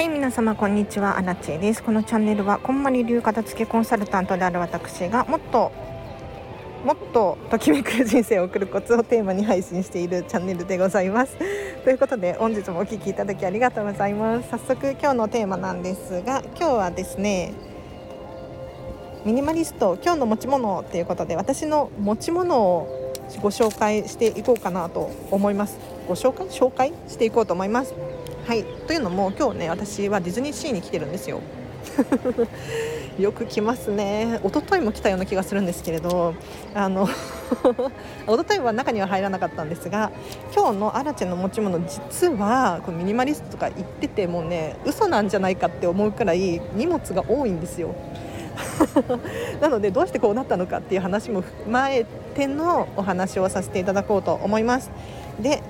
はい皆様こんにちは。アラチェです。このチャンネルはこんまり流片付けコンサルタントである私がもっともっとときめく人生を送るコツをテーマに配信しているチャンネルでございます。ということで本日もお聴きいただきありがとうございます。早速今日のテーマなんですが今日はですねミニマリスト今日の持ち物ということで私の持ち物をご紹介していこうかなと思います。ご紹介？紹介していこうと思います。はい。というのも今日ね私はディズニーシーに来てるんですよ。よく来ますね。一昨日も来たような気がするんですけれどあの一昨日は中には入らなかったんですが今日のアラチェの持ち物実はこのミニマリストとか言っててもね嘘なんじゃないかって思うくらい荷物が多いんですよ。なのでどうしてこうなったのかっていう話も踏まえてのお話をさせていただこうと思います。で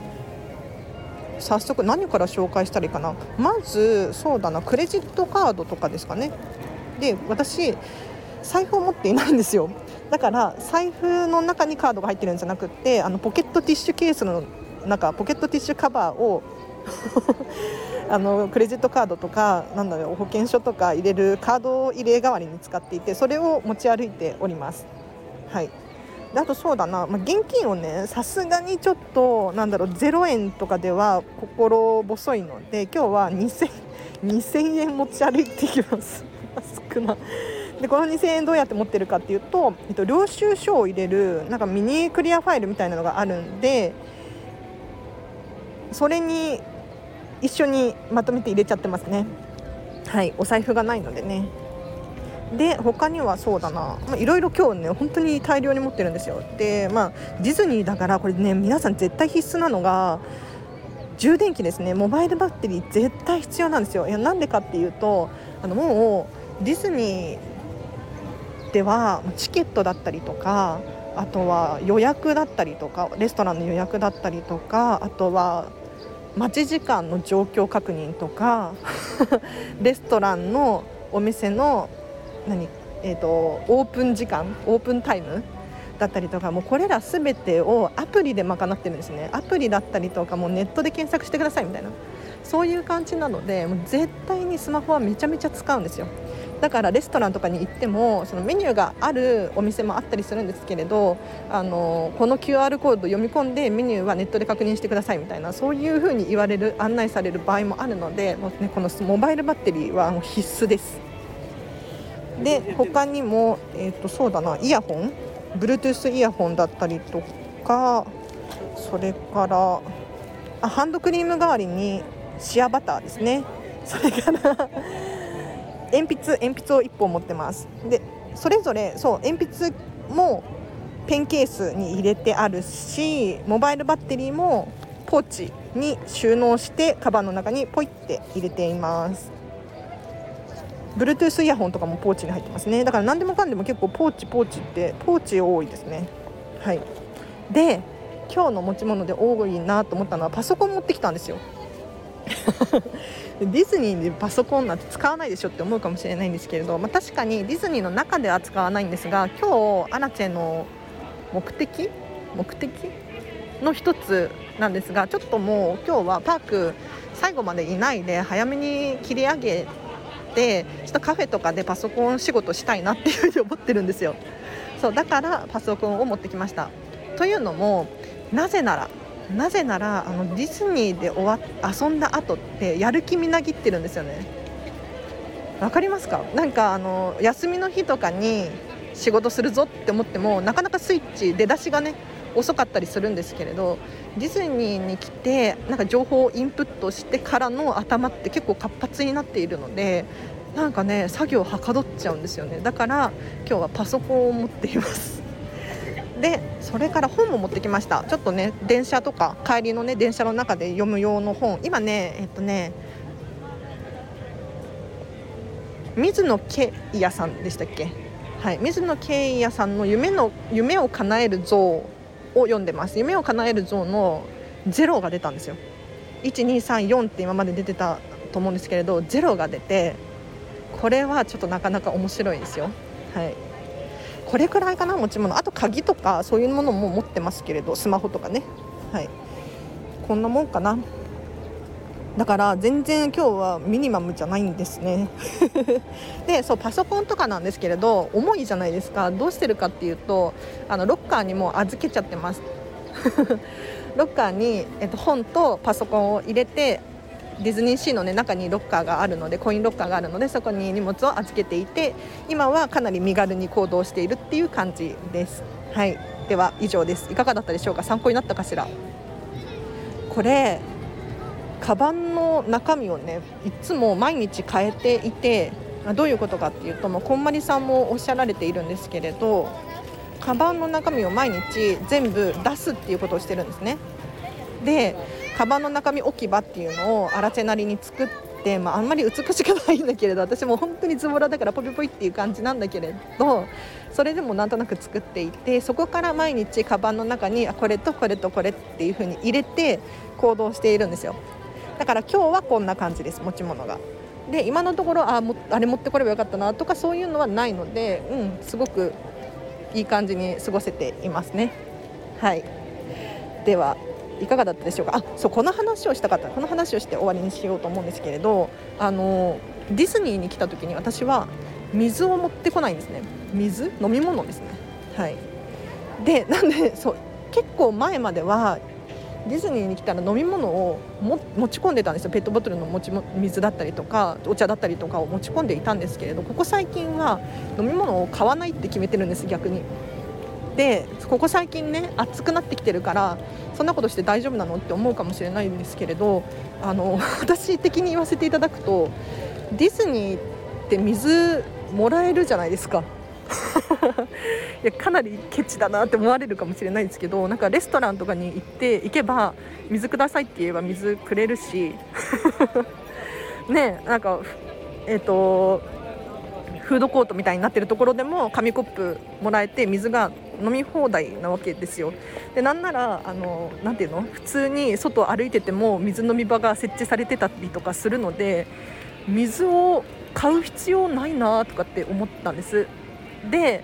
早速何から紹介したらいいかな。まずそうだな。クレジットカードとかですかね。で私財布を持っていないんですよ。だから財布の中にカードが入ってるんじゃなくってあのポケットティッシュケースの中ポケットティッシュカバーを あのクレジットカードとかなんだろう保険証とか入れるカードを入れ代わりに使っていてそれを持ち歩いております。はい。であとそうだな、まあ、現金をねさすがにちょっとなんだろう0円とかでは心細いので今日は 2000, 2000 円持ち歩いていきます。少な。でこの2000円どうやって持ってるかっていうと、えっと、領収書を入れるなんかミニクリアファイルみたいなのがあるんでそれに一緒にまとめて入れちゃってますね。はいお財布がないのでね。で他にはそうだな。いろいろ今日ね本当に大量に持ってるんですよ。でまあディズニーだからこれね皆さん絶対必須なのが充電器ですね。モバイルバッテリー絶対必要なんですよ。いやなんでかっていうとあのもうディズニーではチケットだったりとかあとは予約だったりとかレストランの予約だったりとかあとは待ち時間の状況確認とか レストランのお店の何、えーと、オープン時間オープンタイムだったりとかもうこれら全てをアプリで賄ってるんですね。アプリだったりとかもネットで検索してくださいみたいな。そういう感じなのでもう絶対にスマホはめちゃめちゃ使うんですよ。だからレストランとかに行ってもそのメニューがあるお店もあったりするんですけれどあのこの QR コード読み込んでメニューはネットで確認してくださいみたいなそういうふうに言われる案内される場合もあるのでもう、ね、このモバイルバッテリーはもう必須です。で他にも、えーと、そうだなイヤホン？Bluetooth イヤホンだったりとかそれからあハンドクリーム代わりにシアバターですね。それから鉛筆鉛筆を1本持ってます。でそれぞれそう鉛筆もペンケースに入れてあるしモバイルバッテリーもポーチに収納してカバンの中にポイって入れています。Bluetooth イヤホンとかもポーチに入ってますね。だから何でもかんでも結構ポーチポーチってポーチ多いですね。はい。で今日の持ち物で多いなと思ったのはパソコン持ってきたんですよ。ディズニーでパソコンなんて使わないでしょって思うかもしれないんですけれど、まあ、確かにディズニーの中では使わないんですが今日アナチェの目的目的の一つなんですがちょっともう今日はパーク最後までいないで早めに切り上げてちょっとカフェとかでパソコン仕事したいなっていうふうに思ってるんですよ。そうだからパソコンを持ってきました。というのもなぜならなぜならあのディズニーで終わ遊んだ後ってやる気みなぎってるんですよね。わかりますか？なんかあの休みの日とかに仕事するぞって思ってもなかなかスイッチ出だしがね遅かったりするんですけれどディズニーに来てなんか情報をインプットしてからの頭って結構活発になっているのでなんかね作業はかどっちゃうんですよね。だから今日はパソコンを持っています。でそれから本も持ってきました。ちょっとね電車とか帰りのね電車の中で読む用の本。今ねえっとね水野圭也さんでしたっけ？はい水野圭也さんの夢の夢を叶える像。を読んでます。夢を叶える像の0が出たんですよ。1234って今まで出てたと思うんですけれど0が出てこれはちょっとなかなか面白いですよ。はい。これくらいかな持ち物。あと鍵とかそういうものも持ってますけれどスマホとかね。はい。こんなもんかな。だから全然今日はミニマムじゃないんですね。でそうパソコンとかなんですけれど重いじゃないですか。どうしてるかっていうとあのロッカーにも預けちゃってます。ロッカーに、えっと、本とパソコンを入れてディズニーシーの、ね、中にロッカーがあるのでコインロッカーがあるのでそこに荷物を預けていて今はかなり身軽に行動しているっていう感じです。はい。では以上です。いかがだったでしょうか？参考になったかしら？これカバンの中身をねいつも毎日変えていてどういうことかっていうともうこんまりさんもおっしゃられているんですけれどカバンの中身を毎日全部出すっていうことをしてるんですね。でカバンの中身置き場っていうのを荒瀬なりに作って、まあ、あんまり美しくないんだけれど私も本当にズボラだからポピポイっていう感じなんだけれどそれでもなんとなく作っていてそこから毎日カバンの中にこれとこれとこれっていう風に入れて行動しているんですよ。だから今日はこんな感じです持ち物が。で今のところあもあれ持ってこればよかったなとかそういうのはないので、うん、すごくいい感じに過ごせていますね。はい。ではいかがだったでしょうか？あそうこの話をしたかった。この話をして終わりにしようと思うんですけれどあのディズニーに来た時に私は水を持ってこないんですね。水？飲み物ですね。はい。でなんでそう結構前まではディズニーに来たら飲み物を持ち込んでたんですよペットボトルの持ち水だったりとかお茶だったりとかを持ち込んでいたんですけれどここ最近は飲み物を買わないって決めてるんです逆に。でここ最近ね暑くなってきてるからそんなことして大丈夫なのって思うかもしれないんですけれどあの 私的に言わせていただくとディズニーって水もらえるじゃないですかいやかなりケチだなって思われるかもしれないですけどなんかレストランとかに行って行けば水くださいって言えば水くれるし ねなんかえっ、ー、とフードコートみたいになってるところでも紙コップもらえて水が飲み放題なわけですよ。でなんならあのなていうの？普通に外歩いてても水飲み場が設置されてたりとかするので水を買う必要ないなとかって思ったんです。で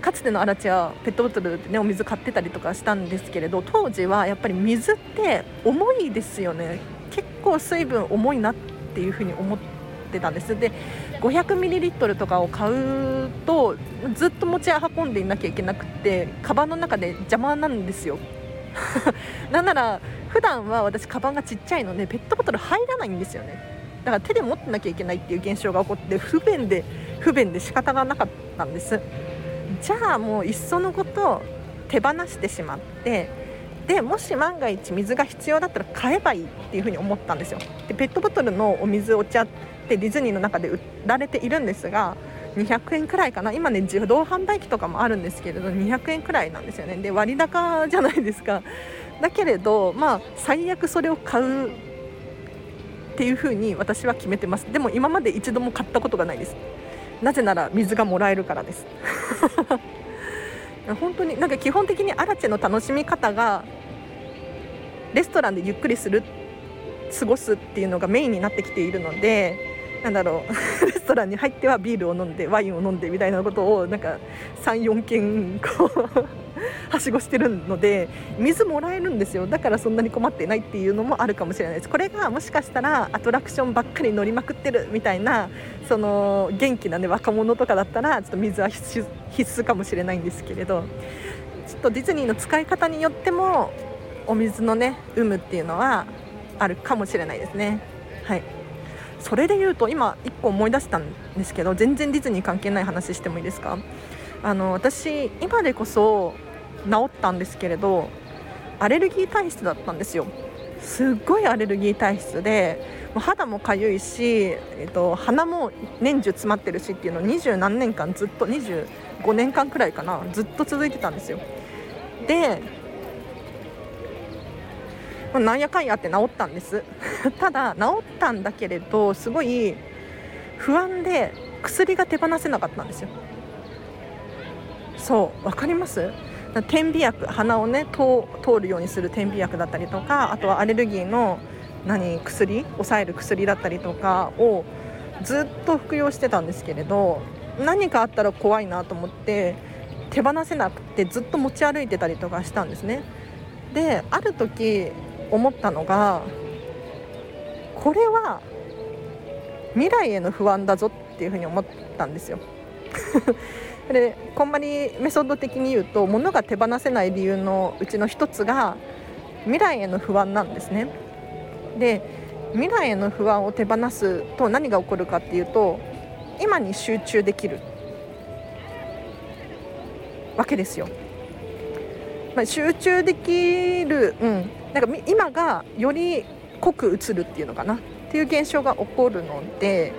かつてのアラチはペットボトルで、ね、お水買ってたりとかしたんですけれど当時はやっぱり水って重いですよね。結構水分重いなっていうふうに思ってたんです。で500ミリリットルとかを買うとずっと持ち運んでいなきゃいけなくてカバンの中で邪魔なんですよ。なんなら普段は私カバンがちっちゃいのでペットボトル入らないんですよね。だから手で持ってなきゃいけないっていう現象が起こって不便で不便で仕方がなかったんです。じゃあもういっそのこと手放してしまってでもし万が一水が必要だったら買えばいいっていうふうに思ったんですよ。でペットボトルのお水お茶ってディズニーの中で売られているんですが200円くらいかな。今ね自動販売機とかもあるんですけれど200円くらいなんですよね。で割高じゃないですか。だけれどまあ最悪それを買うっていうふうに私は決めてます。でも今まで一度も買ったことがないです。なぜなら水がもらえるからです。本当になんか基本的にアラチェの楽しみ方がレストランでゆっくりする過ごすっていうのがメインになってきているのでなんだろう レストランに入ってはビールを飲んでワインを飲んでみたいなことをなんか34件こうはしごしてるので水もらえるんですよ。だからそんなに困ってないっていうのもあるかもしれないです。これがもしかしたらアトラクションばっかり乗りまくってるみたいなその元気な、ね、若者とかだったらちょっと水は必須かもしれないんですけれどちょっとディズニーの使い方によってもお水のね有無っていうのはあるかもしれないですね。はい。それで言うと今1個思い出したんですけど全然ディズニー関係ない話してもいいですか？あの私今でこそ治ったんですけれどアレルギー体質だったんですよ。すっごいアレルギー体質でもう肌もかゆいし、えっと、鼻も年中詰まってるしっていうのを二十何年間ずっと25年間くらいかなずっと続いてたんですよ。でなんやかんやって治ったんです。ただ治ったんだけれどすごい不安で薬が手放せなかったんですよ。そう分かります？点鼻薬鼻をね通るようにする点鼻薬だったりとかあとはアレルギーの何薬抑える薬だったりとかをずっと服用してたんですけれど何かあったら怖いなと思って手放せなくてずっと持ち歩いてたりとかしたんですねである時思ったのがこれは未来への不安だぞっていうふうに思ったんですよ。でこんまりメソッド的に言うと物が手放せない理由のうちの一つが未来への不安なんですね。で未来への不安を手放すと何が起こるかっていうと今に集中できるわけですよ。まあ、集中できる、うん、なんか今がより濃く映るっていうのかなっていう現象が起こるので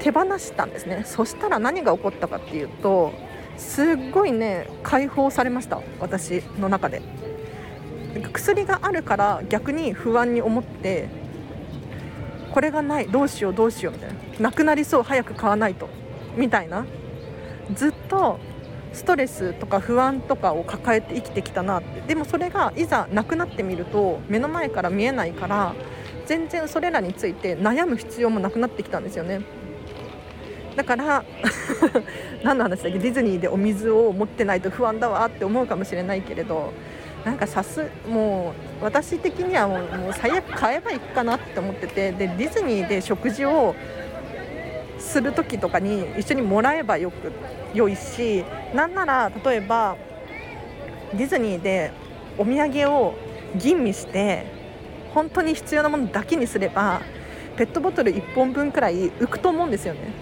手放したんですねそしたら何が起こったかっていうとすっごいね解放されました私の中で。薬があるから逆に不安に思ってこれがないどうしようどうしようみたいな。なくなりそう早く買わないと。みたいな。ずっとストレスとか不安とかを抱えて生きてきたなって。でもそれがいざなくなってみると目の前から見えないから全然それらについて悩む必要もなくなってきたんですよね。だから 何の話だっけ？ディズニーでお水を持ってないと不安だわって思うかもしれないけれどなんかさすもう私的にはもうもう最悪買えばいいかなって思っててでディズニーで食事をする時とかに一緒にもらえばよく良いしなんなら例えばディズニーでお土産を吟味して本当に必要なものだけにすればペットボトル1本分くらい浮くと思うんですよね。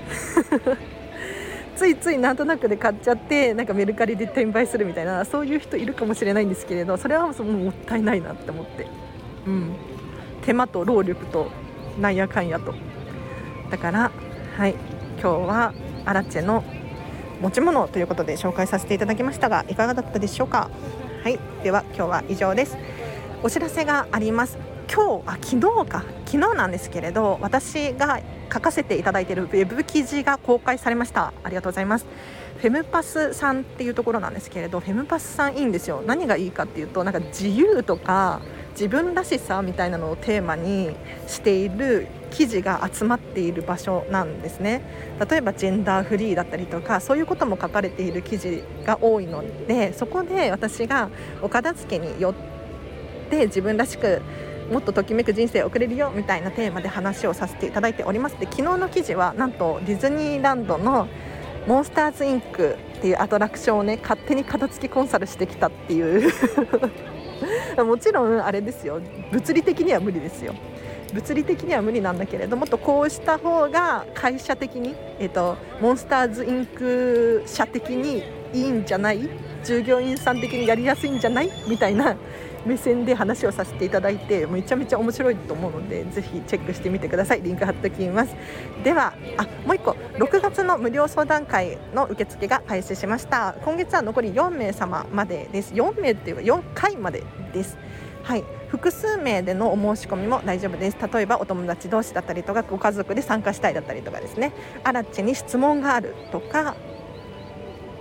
ついついなんとなくで買っちゃってなんかメルカリで転売するみたいなそういう人いるかもしれないんですけれどそれはもうもったいないなって思って、うん、手間と労力となんやかんやと。だからはい。今日はアラチェの持ち物ということで紹介させていただきましたがいかがだったでしょうか？はい。では今日は以上です。お知らせがあります。今日あ昨日か。昨日なんですけれど私が書かせていただいているウェブ記事が公開されました。ありがとうございます。フェムパスさんっていうところなんですけれどフェムパスさんいいんですよ。何がいいかっていうとなんか自由とか自分らしさみたいなのをテーマにしている記事が集まっている場所なんですね。例えばジェンダーフリーだったりとかそういうことも書かれている記事が多いのでそこで私がお片付けによって自分らしくもっとときめく人生を送れるよみたいなテーマで話をさせていただいております。で昨日の記事はなんとディズニーランドのモンスターズインクっていうアトラクションをね勝手に片付けコンサルしてきたっていう。もちろんあれですよ。物理的には無理ですよ。物理的には無理なんだけれどもっとこうした方が会社的に、えーと、モンスターズインク社的にいいんじゃない？従業員さん的にやりやすいんじゃない？みたいな目線で話をさせていただいてめちゃめちゃ面白いと思うのでぜひチェックしてみてください。リンク貼っておきます。ではあもう1個。6月の無料相談会の受付が開始しました。今月は残り4名様までです。4名っていうか4回までです。はい。複数名でのお申し込みも大丈夫です。例えばお友達同士だったりとかご家族で参加したいだったりとかですね。アラチに質問があるとか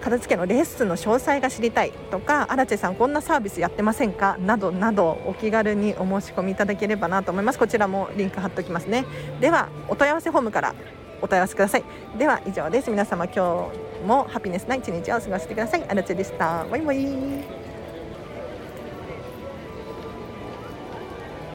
片付けのレッスンの詳細が知りたいとか荒地さんこんなサービスやってませんか？などなどお気軽にお申し込みいただければなと思います。こちらもリンク貼っておきますね。ではお問い合わせフォームからお問い合わせください。では以上です。皆様今日もハピネスな一日を過ごしてください。荒地でした。バイバイ。